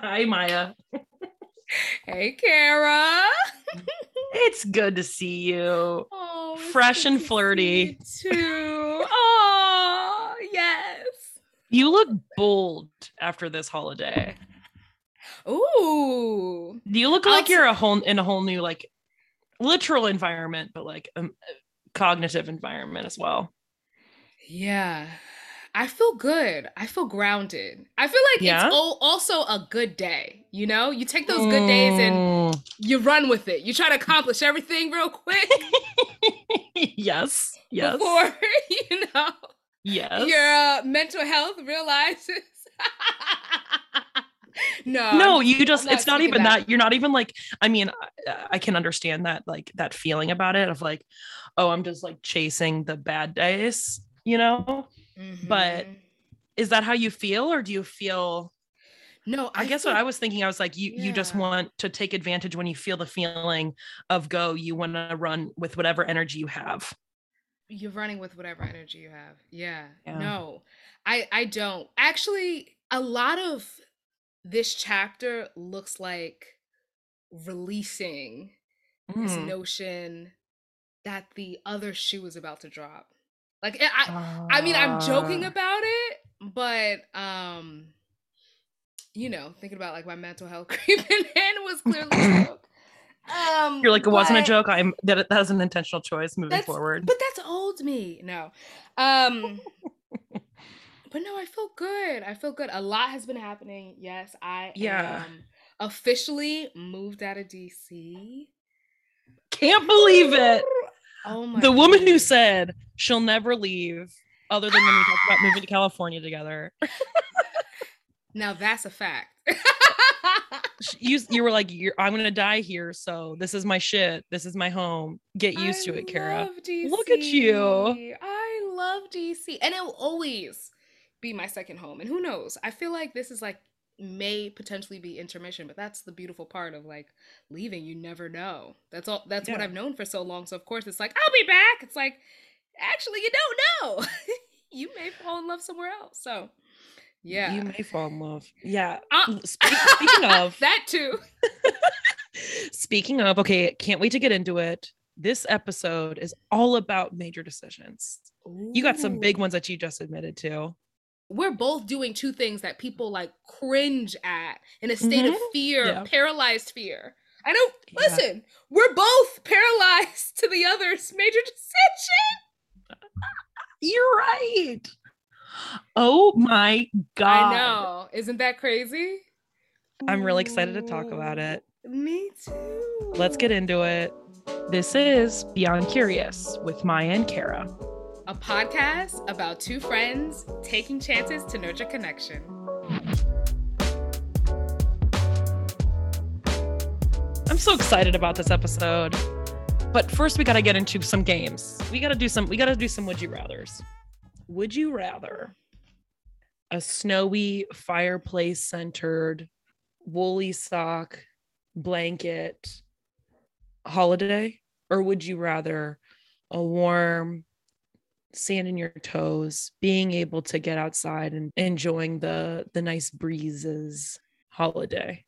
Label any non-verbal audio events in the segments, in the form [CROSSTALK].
Hi, Maya. Hey, Kara. [LAUGHS] It's good to see you. Oh, Fresh and flirty. Too. Oh, yes. You look bold after this holiday. Ooh. You look like you're a whole in a whole new like literal environment, but like um, cognitive environment as well. Yeah. I feel good. I feel grounded. I feel like Yeah? it's al- also a good day. You know, you take those good days and Mm. you run with it. You try to accomplish everything real quick [LAUGHS] yes. Yes. before, [LAUGHS] you know, yes. your uh, mental health realizes. [LAUGHS] no. no you just I'm it's not even that. you're not even like i mean I, I can understand that like that feeling about it of like oh i'm just like chasing the bad days you know but- Mhm. is that how you feel or do you feel no, i, guess what i was thinking i was like you you just want to take advantage when you feel the feeling of go you want to run with whatever energy you have you're running with whatever energy you have. Yeah. Yeah. No, I I don't. Actually, a lot of this chapter looks like releasing this Mm. notion that the other shoe is about to drop. Like I I mean, I'm joking Ah. about it, but um you know, thinking about like my mental health [LAUGHS] creeping in was clearly a [COUGHS] joke. Um you're like it wasn't a joke i'm that that was an intentional choice moving forward But that's old me. No. Um [LAUGHS] But no, I feel good. I feel good. A lot has been happening. Yes, I Yeah. am officially moved out of DC. can't believe it Oh my the woman who said she'll never leave other than when we talked about moving to california together [LAUGHS] Now that's a fact. [LAUGHS] You you were like i'm gonna die here so this is my shit this is my home get used to it kara DC. Look at you. I love DC. And it'll always be my second home. And who knows? I feel like this is like may potentially be intermission, but that's the beautiful part of like leaving. You never know. That's all that's what I've known for so long. So of course it's like, I'll be back. It's like, actually you don't know. [LAUGHS] you may fall in love somewhere else. So yeah. you may fall in love yeah Uh, Speak- speaking of [LAUGHS] that too. [LAUGHS] speaking of okay can't wait to get into it this episode is all about major decisions you got some big ones that you just admitted to we're both doing two things that people like cringe at in a state of Mhm. fear, Yeah. paralyzed fear. I know. Yeah. Listen, we're both [LAUGHS] paralyzed to the other's major decision. [LAUGHS] you're right oh my god I know. Isn't that crazy? i'm really excited to talk about it Me too. Let's get into it. This is Beyond Curious with Maya and Kara. A podcast about two friends taking chances to nurture connection. I'm so excited about this episode. But first we got to get into some games. We got to do some we got to do some would you rathers. Would you rather a snowy fireplace centered woolly sock blanket holiday or would you rather a warm sand in your toes being able to get outside and enjoying the the nice breezes holiday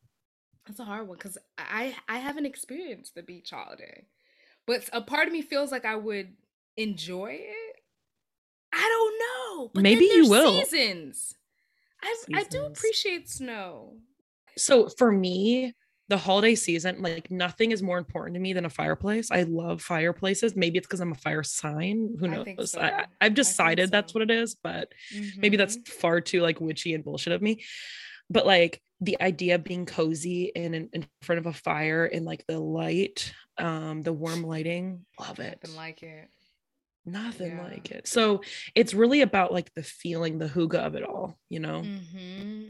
That's a hard one because I I haven't experienced the beach holiday, but a part of me feels like I would enjoy it. I don't know. But Maybe you will. Seasons. I I do appreciate snow. so for me the holiday season like nothing is more important to me than a fireplace i love fireplaces maybe it's because i'm a fire sign who knows think so. I, I I, have decided that's so. what it is but maybe that's Mhm. far too like witchy and bullshit of me but like the idea of being cozy in in, in front of a fire and like the light um the warm lighting love it Nothing like it. nothing Yeah. like it so it's really about like the feeling the hygge of it all you know hmm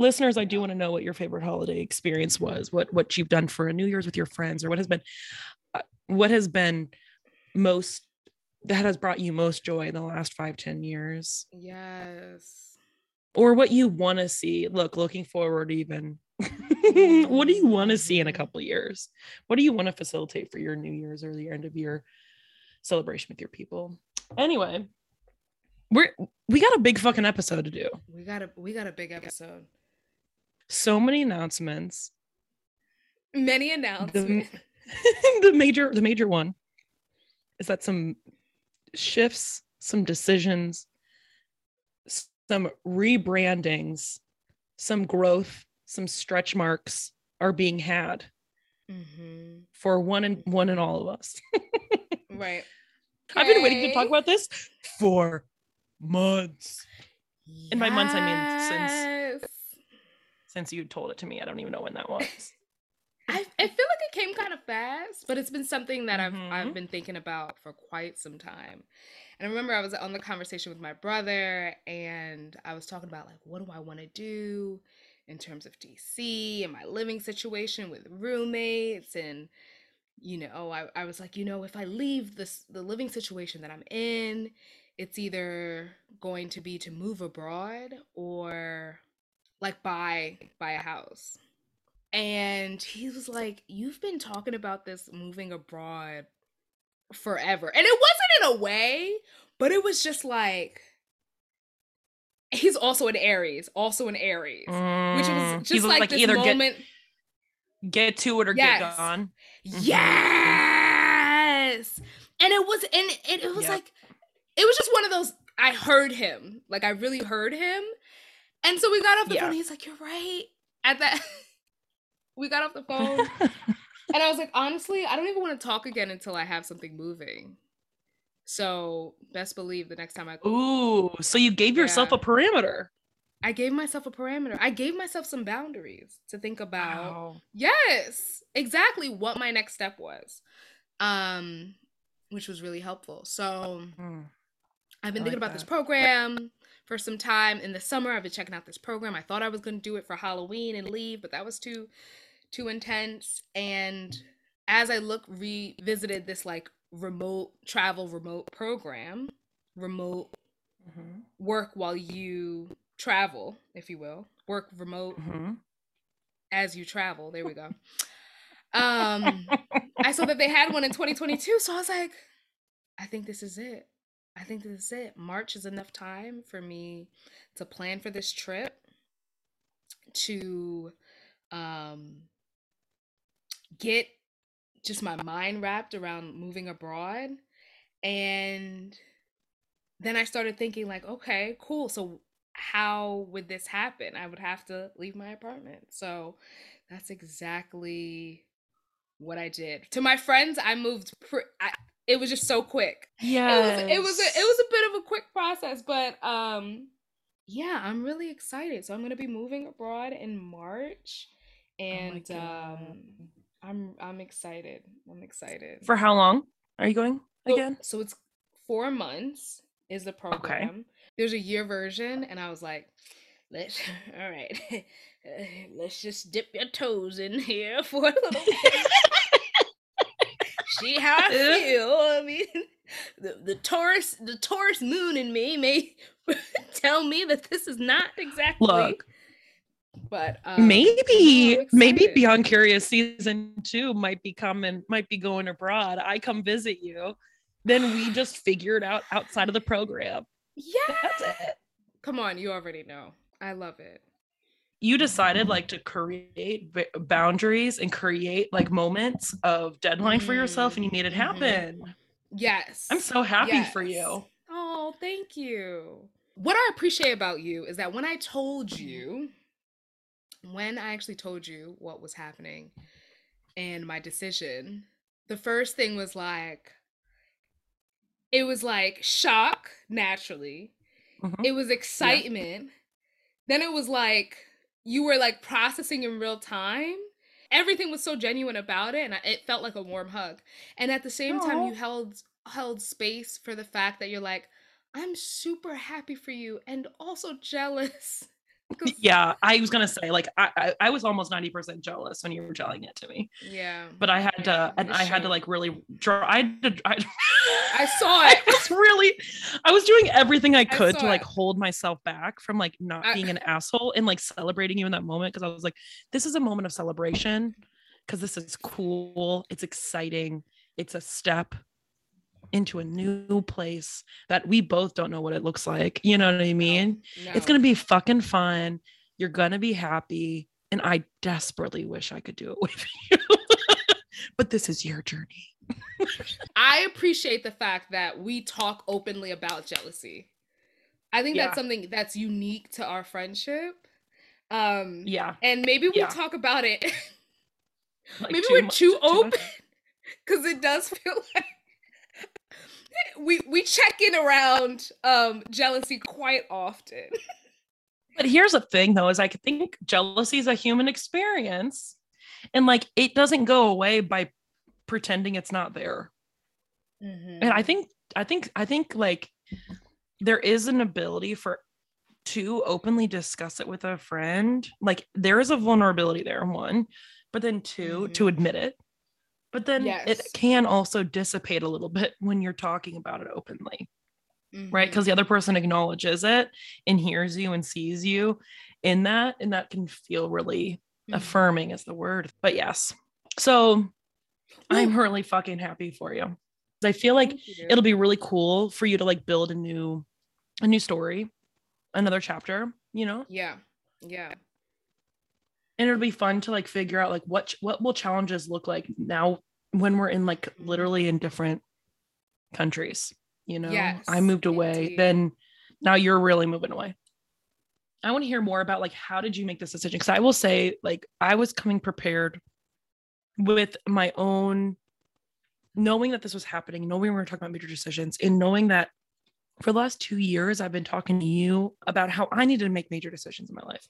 listeners i do want to know what your favorite holiday experience was what what you've done for a new year's with your friends or what has been uh, what has been most that has brought you most joy in the last five ten years Yes. or what you want to see look looking forward even [LAUGHS] what do you want to see in a Mhm. couple years what do you want to facilitate for your new year's or the end of your celebration with your people anyway we're we got a big fucking episode to do We got a we got a big episode. So many announcements. Many announcements. The, [LAUGHS] the major the major one is that some shifts, some decisions, some rebrandings, some growth, some stretch marks are being had Mhm. for one and one and all of us. [LAUGHS] Right. I've been waiting to talk about this for months. In my months, I mean since- Yes. Since you told it to me, I don't even know when that was. [LAUGHS] I, I feel like it came kind of fast, but it's been something that I've Mhm. I've been thinking about for quite some time. And I remember I was on the conversation with my brother and I was talking about like what do I want to do in terms of DC and my living situation with roommates and you know, I, I was like, you know, if I leave this the living situation that I'm in, it's either going to be to move abroad or like buy buy a house. And he was like, You've been talking about this moving abroad forever. And it wasn't in a way, but it was just like he's also an Aries, also an Aries. Which Mm, was he's just like, this moment. get get to it or Yes. get gone. Mhm. Yes. And it was and it, it was Yep. like it was just one of those I heard him. Like I really heard him. And so we got off the Yeah. phone. He's like, You're right. At that [LAUGHS] we got off the phone. [LAUGHS] and I was like, honestly, I don't even want to talk again until I have something moving. So best believe the next time I Ooh, so you gave yourself Yeah. a parameter. I gave myself a parameter. I gave myself some boundaries to think about. Wow. Yes, exactly what my next step was. Um, which was really helpful. So Mm. I've been I thinking like about this program for some time. In the summer, I've been checking out this program. I thought I was gonna do it for Halloween and leave, but that was too too intense. And as I look revisited this like remote travel remote program, remote Mhm, work while you travel, if you will. Work remote mhm. as you travel. There we go. Um, I saw that they had one in 2022, so I was like, I think this is it. I think this is it. March is enough time for me to plan for this trip to um get just my mind wrapped around moving abroad and then I started thinking like, okay, cool. So how would this happen? I would have to leave my apartment. So that's exactly what I did. To my friends, I moved. Pre- I, it was just so quick. Yeah. It was. It was. A, it was a bit of a quick process, but um, yeah, I'm really excited. So I'm gonna be moving abroad in March, Oh and God. um, I'm I'm excited. I'm excited. For how long are you going again? So, it's four months is the program. There's a year version, and I was like, let's [LAUGHS] all right, [LAUGHS] let's just dip your toes in here [LAUGHS] for a little bit. See how I feel. I mean, [LAUGHS] the the Taurus the Taurus moon in me may [LAUGHS] tell me that this is not exactly. Look, but um, maybe maybe. Beyond Curious season two might be coming, might be going abroad. I come visit you. Then we [GASPS] just figure it out outside of the program. Yeah. Come on, you already know. I love it. You decided like to create b- boundaries and create like moments of deadline for yourself, and you made it Mhm. happen. Yes. I'm so happy for you. Oh, thank you. What I appreciate about you is that when I told Mm-hmm. you, when I actually told you what was happening and my decision, the first thing was like, it was like shock, naturally. Mhm. It was excitement. Then it was like, you were like processing in real time. Everything was so genuine about it, and I- it felt like a warm hug. And at the same time, you held held space for the fact that you're like, I'm super happy for you and also jealous. [LAUGHS] Yeah, I was gonna say like I I, I was almost ninety percent jealous when you were telling it to me, Yeah. but I had to and I had to like really draw. I had to. I, I [LAUGHS] saw I it. was really, I was doing everything I could saw to like it. hold myself back from like not I- being an asshole and like celebrating you in that moment because I was like, this is a moment of celebration because this is cool. It's exciting. It's a step into a new place that we both don't know what it looks like. You know what I mean? It's No. gonna be fucking fun. You're gonna be happy. And I desperately wish I could do it [LAUGHS] with you. but this is your journey. I appreciate the fact that we talk openly about jealousy. I think Yeah. that's something that's unique to our friendship. Um Yeah. and maybe we Yeah. talk about it. [LAUGHS] Like maybe too we're mu- too open because it does feel [LAUGHS] like we we check in around um jealousy quite often. But here's the thing though, is I think jealousy is a human experience. And like it doesn't go away by pretending it's not there. and i think i think i think like there is an ability for to openly discuss it with a friend like there is a vulnerability there one but then 2 to admit it but then it can also dissipate a little bit when you're talking about it openly right Mhm. because the other person acknowledges it and hears you and sees you in that and that can feel really Mhm. affirming is the word but yes so i'm really fucking happy for you i feel like it'll be really cool for you to like build a new a new story another chapter you know yeah. Yeah. And it'll be fun to like figure out like what what will challenges look like now when we're in like literally in different countries you know? Yes, i moved away. indeed. then now you're really moving away. I want to hear more about like how did you make this decision? Because i will say like i was coming prepared with my own knowing that this was happening knowing we were talking about major decisions and knowing that for the last two years i've been talking to you about how i needed to make major decisions in my life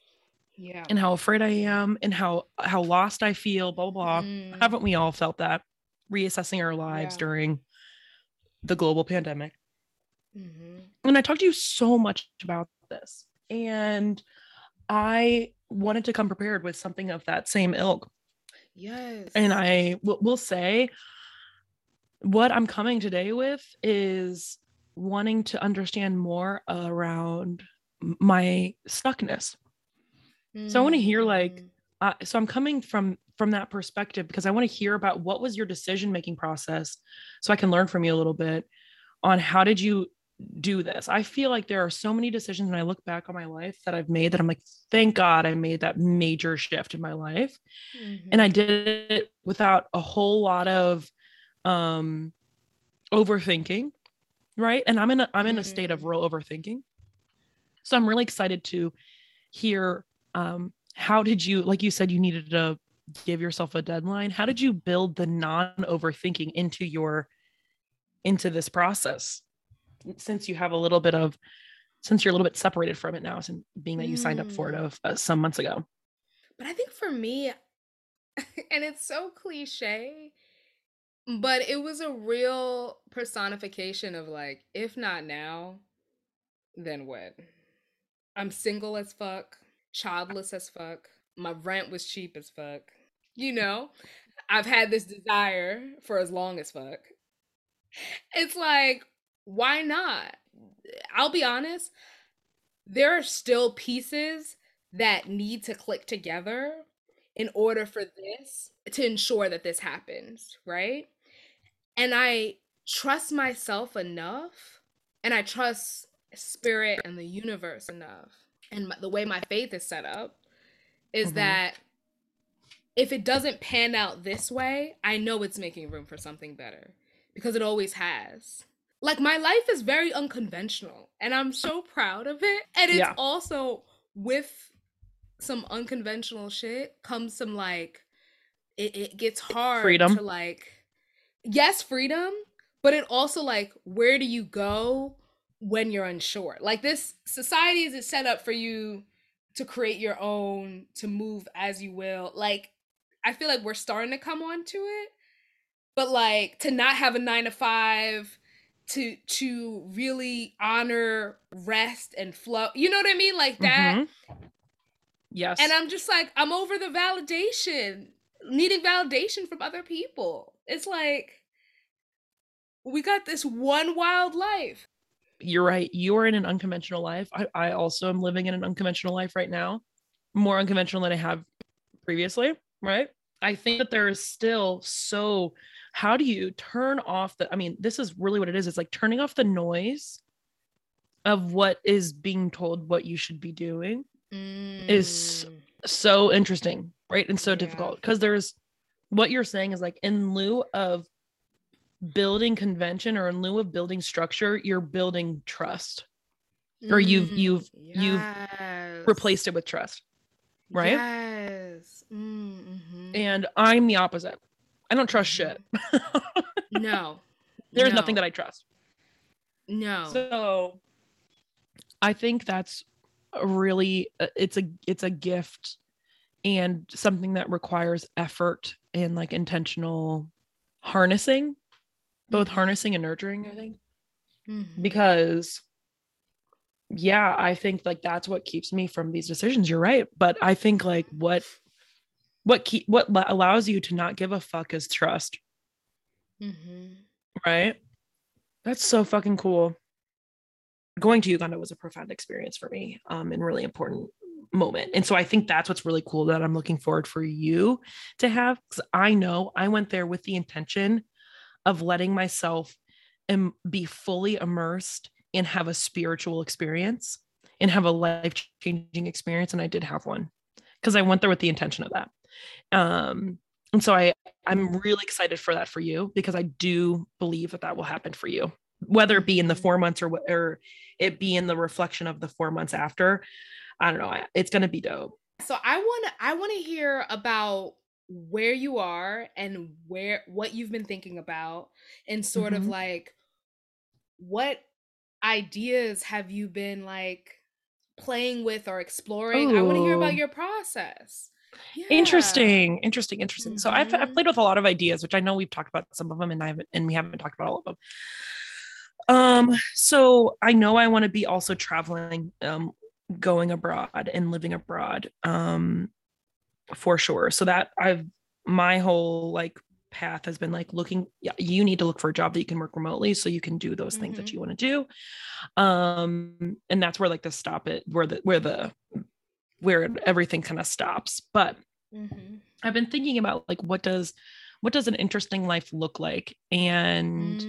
Yeah. and how afraid I am and how how lost I feel, blah blah blah. Mm. Haven't we all felt that? Reassessing our lives Yeah. during the global pandemic. Mhm. And I talked to you so much about this. And I wanted to come prepared with something of that same ilk. Yes. And I will will say what I'm coming today with is wanting to understand more around my stuckness. So I wanna hear, like, Mhm. uh, so i'm coming from from that perspective because i want to hear about what was your decision making process so i can learn from you a little bit on how did you do this? I feel like there are so many decisions when i look back on my life that i've made that i'm like thank god i made that major shift in my life. And i did it without a whole lot of um overthinking right? And i'm in a i'm in a state of Mhm. real overthinking. So i'm really excited to hear um how did you like you said you needed to give yourself a deadline how did you build the non overthinking into your into this process since you have a little bit of since you're a little bit separated from it now since being that you signed up for it Mm. of uh, some months ago But I think for me, [LAUGHS] and it's so cliche, but it was a real personification of like, if not now, then when? I'm single as fuck, childless as fuck, my rent was cheap as fuck. You know, I've had this desire for as long as fuck. It's like, why not? I'll be honest, there are still pieces that need to click together in order for this to ensure that this happens, right? And I trust myself enough and I trust spirit and the universe enough and the way my faith is set up is Mhm. that if it doesn't pan out this way, I know it's making room for something better because it always has. Like my life is very unconventional and I'm so proud of it. And it's Yeah. also with some unconventional shit comes some like it, it gets hard Freedom. to like yes, freedom, but it also like where do you go when you're unsure? Like this society is set up for you to create your own, to move as you will. Like I feel like we're starting to come on to it. But like to not have a 9 to 5 to to really honor rest and flow. You know what I mean? Like that. Mhm. yes And I'm just like, I'm over the validation, needing validation from other people. It's like, we got this one wild life. You're right. You are in an unconventional life. I, I also am living in an unconventional life right now, more unconventional than I have previously. Right. I think that there is still so. How do you turn off the? I mean, this is really what it is. It's like turning off the noise of what is being told what you should be doing Is- mm. so interesting, right? And so Yeah. difficult because there's what you're saying is like in lieu of building convention or in lieu of building structure, you're building trust. Or you've- Mm, you've- you've. Replaced it with trust. right? Yes. Mm-hmm. And I'm the opposite. I don't trust shit. no. [LAUGHS] There's no, nothing that I trust. No. So I think that's really uh, it's a it's a gift and something that requires effort and like intentional harnessing, both Mhm. harnessing and nurturing, I think. Mhm. Because yeah, I think like that's what keeps me from these decisions. You're right, but I think like what what keep what allows you to not give a fuck is trust, Mhm. right? That's so fucking cool. Going to Uganda was a profound experience for me, um, and really important moment. And so I think that's what's really cool that I'm looking forward for you to have. Because I know I went there with the intention of letting myself and be fully immersed and have a spiritual experience and have a life changing experience. And I did have one because I went there with the intention of that. Um, and so I I'm really excited for that for you because I do believe that that will happen for you, whether it be in the four months or or it be in the reflection of the four months after. I don't know. It's gonna be dope. So I want to I want to hear about where you are and where what you've been thinking about and sort of Mhm. like what ideas have you been like playing with or exploring? I want to hear about your process. Yeah. Interesting, interesting, interesting. So I've, I've Mhm. played with a lot of ideas, which I know we've talked about some of them, and I haven't, and we haven't talked about all of them. Um, so I know I want to be also traveling, um, going abroad and living abroad, um, for sure. So that I've my whole like path has been like looking. Yeah, you need to look for a job that you can work remotely, so you can do those things that Mhm. you want to do. Um, and that's where like the stop it, where the where the where everything kind of stops. But Mhm. I've been thinking about like what does what does an interesting life look like and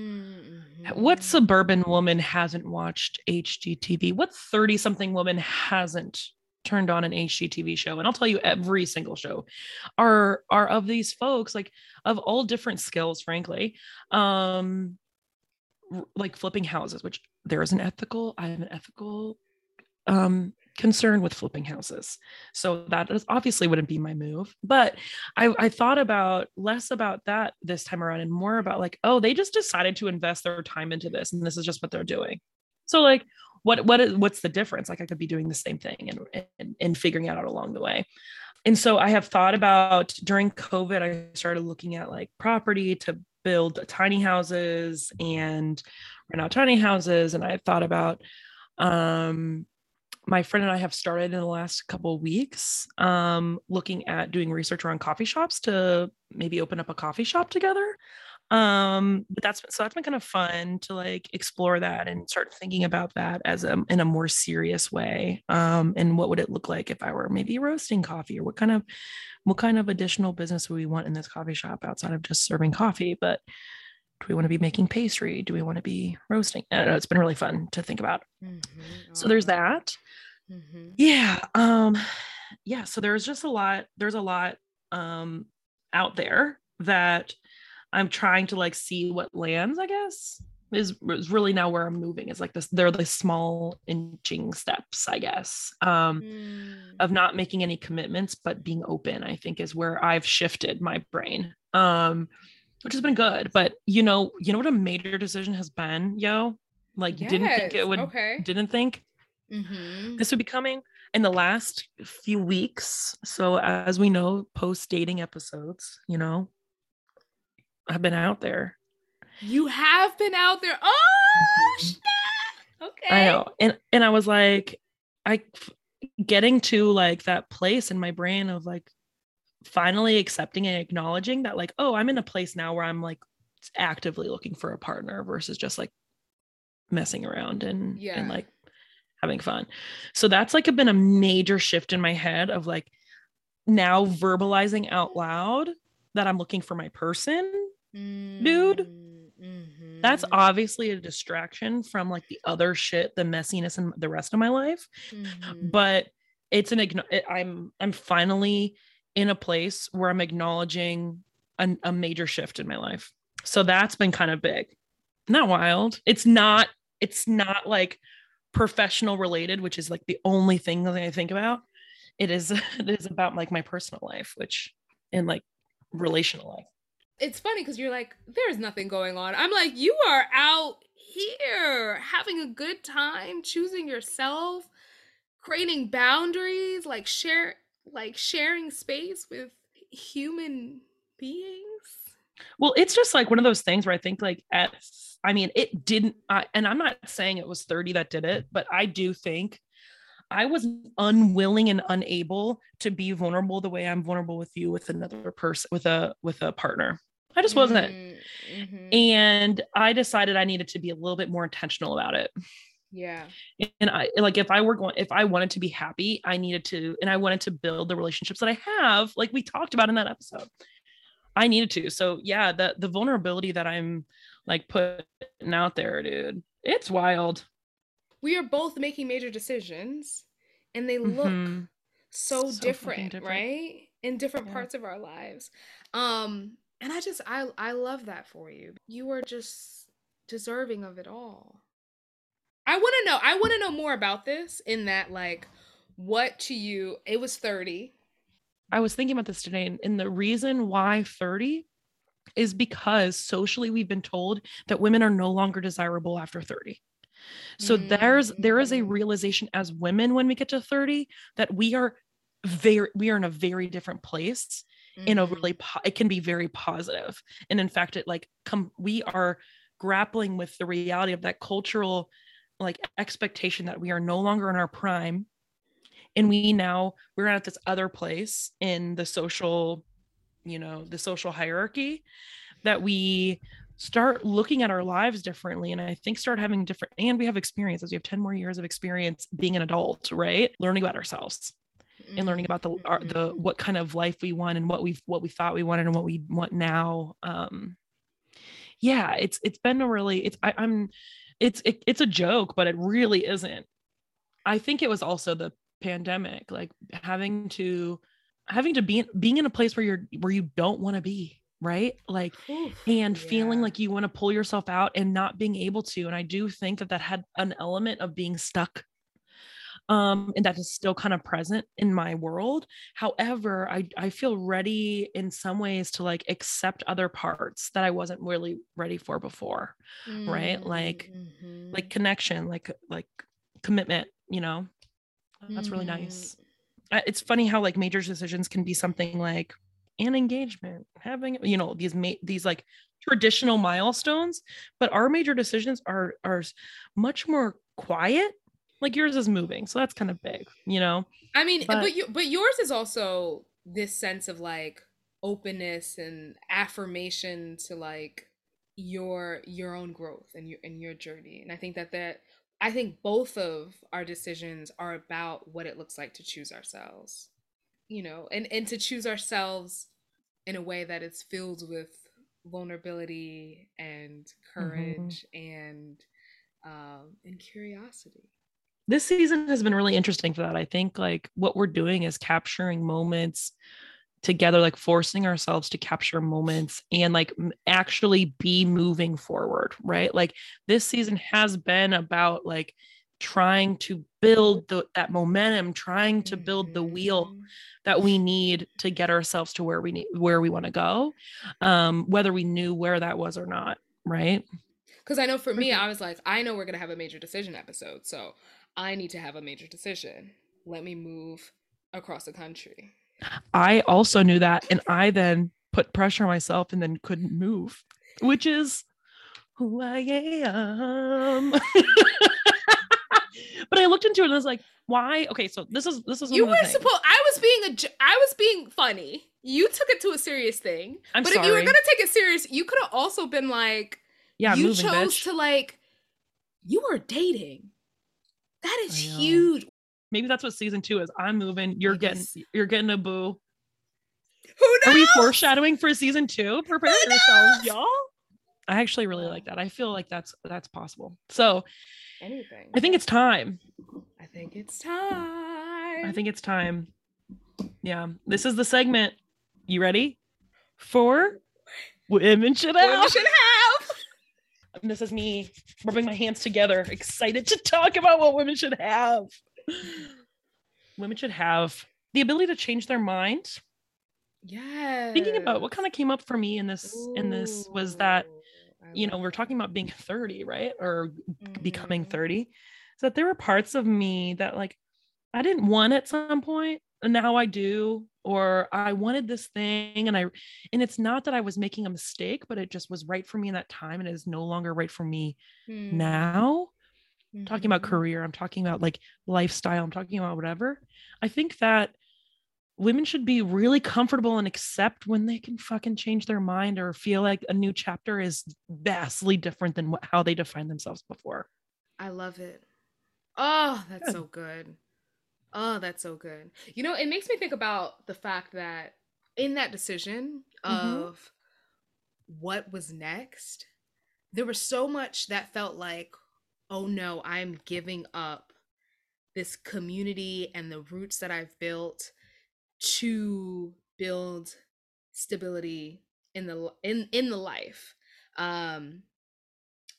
what Mhm. suburban woman hasn't watched HGTV? What 30 something woman hasn't turned on an HGTV show? And I'll tell you every single show are are of these folks like of all different skills frankly. Um like flipping houses, which there is an ethical I have an ethical um concern with flipping houses. So that is obviously wouldn't be my move. But I, I thought about less about that this time around and more about like, oh, they just decided to invest their time into this and this is just what they're doing. So like what what is what's the difference? Like I could be doing the same thing and and, and figuring it out along the way. And so I have thought about during COVID, I started looking at like property to build tiny houses and rent out tiny houses. And I thought about um my friend and I have started in the last couple of weeks um, looking at doing research around coffee shops to maybe open up a coffee shop together. Um, but that's so that's been kind of fun to like explore that and start thinking about that as a in a more serious way. Um, and what would it look like if I were maybe roasting coffee or what kind of what kind of additional business would we want in this coffee shop outside of just serving coffee? But do we want to be making pastry? Do we want to be roasting? I don't know. It's been really fun to think about. Mhm. So there's that mhm. yeah um yeah so there's just a lot there's a lot um out there that i'm trying to like see what lands i guess is, is really now where i'm moving is like this they're the small inching steps i guess um Mm. of not making any commitments but being open i think is where i've shifted my brain um which has been good but you know you know what a major decision has been yo like you didn't think it would Okay. didn't think Mhm. this would be coming in the last few weeks. So as we know, post dating episodes, you know, I've been out there. You have been out there. Oh, Mhm. snap. Okay. I know. And and I was like, I getting to like that place in my brain of like finally accepting and acknowledging that like, oh, I'm in a place now where I'm like actively looking for a partner versus just like messing around and Yeah. and like having fun. So that's like been a major shift in my head of like now verbalizing out loud that I'm looking for my person. Dude, Mm, That's mhm, obviously a distraction from like the other shit, the messiness and the rest of my life. mhm. But it's an igno- i'm i'm finally in a place where i'm acknowledging an, a major shift in my life. So that's been kind of big. Not wild. It's not it's not like professional related which is like the only thing that i think about. It is [LAUGHS] it is about like my personal life which and like relational life it's funny because you're like there's nothing going on. I'm like you are out here having a good time choosing yourself creating boundaries like share like sharing space with human beings. Well it's just like one of those things where i think like at i mean it didn't uh, and i'm not saying it was 30 that did it but i do think i was unwilling and unable to be vulnerable the way i'm vulnerable with you with another person with a with a partner i just wasn't mm-hmm. and i decided i needed to be a little bit more intentional about it yeah. And I like if I were going if I wanted to be happy, I needed to and I wanted to build the relationships that I have, like we talked about in that episode. I needed to. So yeah, the the vulnerability that I'm like putting out there, dude, it's wild. We are both making major decisions and they look mm-hmm. so, so different, different, right? In different yeah. parts of our lives. Um and I just I I love that for you. You are just deserving of it all. I want to know. I want to know more about this. In that, like, what to you? It was thirty. I was thinking about this today, and the reason why thirty is because socially we've been told that women are no longer desirable after 30 so mm-hmm. there's there is a mm. realization as women when we get to 30 that we are very we are in a very different place mm-hmm. in a really mm-hmm. po- it can be very positive and in fact it like come we are grappling with the reality of that cultural like expectation that we are no longer in our prime and we now we're at this other place in the social you know the social hierarchy that we start looking at our lives differently and i think start having different and we have experiences we have 10 more years of experience being an adult right learning about ourselves and learning about the our, the mm-hmm. what kind of life we want and what we what we thought we wanted and what we want now um yeah it's it's been a really it's I, i'm it's it, it's a joke but it really isn't i think it was also the pandemic like having to having to be being in a place where you're where you don't want to be right like Oof, and yeah. feeling like you want to pull yourself out and not being able to and i do think that that had an element of being stuck um, and that is still kind of present in my world. However, I I feel ready in some ways to like accept other parts that I wasn't really ready for before, mm-hmm. right? Like mm-hmm. like connection, like like commitment. You know, that's really nice. Mm-hmm. It's funny how like major decisions can be something like an engagement, having you know these ma- these like traditional milestones, but our major decisions are are much more quiet like yours is moving so that's kind of big you know i mean but, but you but yours is also this sense of like openness and affirmation to like your your own growth and your and your journey and i think that that i think both of our decisions are about what it looks like to choose ourselves you know and and to choose ourselves in a way that is filled with vulnerability and mm-hmm. courage mm-hmm. and um and curiosity this season has been really interesting for that. I think like what we're doing is capturing moments together, like forcing ourselves to capture moments and like actually be moving forward, right? Like this season has been about like trying to build the, that momentum, trying to build the wheel mm-hmm. that we need to get ourselves to where we need where we want to go, um, whether we knew where that was or not, right? Because I know for me, I was like, I know we're gonna have a major decision episode, so I need to have a major decision. Let me move across the country. I also knew that. And I then put pressure on myself and then couldn't move, which is who I am. [LAUGHS] but I looked into it and I was like, why? Okay, so this is this is you were supposed. I was being a. I was being funny. You took it to a serious thing. I'm but sorry. if you were gonna take it serious, you could have also been like, yeah, you moving, chose bitch. to like, you were dating. That is um, huge. Maybe that's what season two is. I'm moving. You're getting you're getting a boo. Who knows? Are we foreshadowing for season two? Prepare yourselves, y'all. I actually really like that. I feel like that's that's possible. So anything. I think it's time. I think it's time. time. I think it's time. Yeah. This is the segment. You ready? For women should have. women should have. And this is me rubbing my hands together, excited to talk about what women should have. Women should have the ability to change their mind. Yeah. Thinking about what kind of came up for me in this in this was that you know we're talking about being 30 right or becoming Mhm. 30 so that there were parts of me that like i didn't want at some point and now i do or i wanted this thing and i and it's not that i was making a mistake but it just was right for me in that time and it is no longer right for me Mm. now I'm talking about Mhm. career i'm talking about like lifestyle i'm talking about whatever i think that women should be really comfortable and accept when they can fucking change their mind or feel like a new chapter is vastly different than what, how they defined themselves before I love it. Oh, that's Good. so good. Oh, that's so good. You know, it makes me think about the fact that in that decision Mhm. of what was next, there was so much that felt like, oh no, I'm giving up this community and the roots that I've built to build stability in the in in the life. Um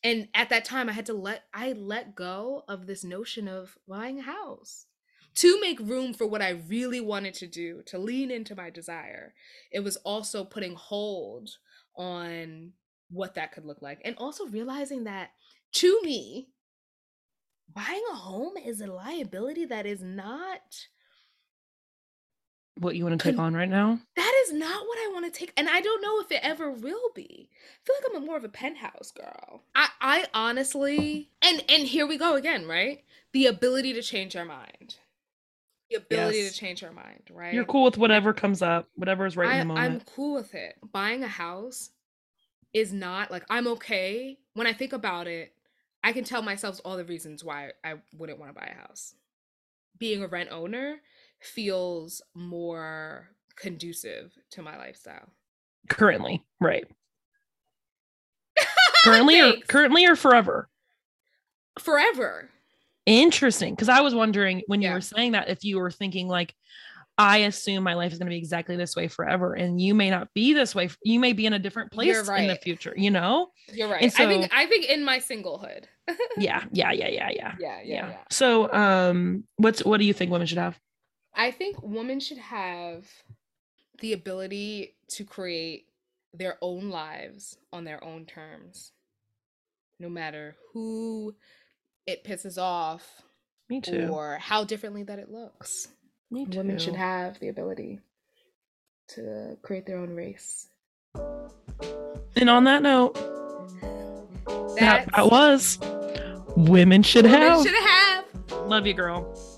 and at that time i had to let i let go of this notion of buying a house to make room for what i really wanted to do to lean into my desire it was also putting hold on what that could look like and also realizing that to me buying a home is a liability that is not what you want to take on right now that is not what I want to take, and I don't know if it ever will be. I feel like I'm a more of a penthouse girl. I, I honestly, and and here we go again, right? The ability to change our mind, the ability Yes. to change our mind, right? you're cool with whatever comes up whatever is right I, in the moment. I'm cool with it. Buying a house is not like I'm okay. When I think about it, I can tell myself all the reasons why I wouldn't want to buy a house. Being a rent owner feels more conducive to my lifestyle. currently right [LAUGHS] currently or currently or forever forever. Interesting. Because I was wondering when you Yeah. were saying that if you were thinking like, I assume my life is going to be exactly this way forever, and you may not be this way. You may be in a different place You're in the future. You know? You're right. And I think I think in my singlehood. [LAUGHS] Yeah. Yeah. Yeah. Yeah. Yeah. yeah, yeah, yeah. So, um, what's what do you think women should have? I think women should have the ability to create their own lives on their own terms, no matter who it pisses off Me too. or how differently that it looks. Me too. Women should have the ability to create their own race. and on that note, that, that was women should women have. should have. Love you, girl.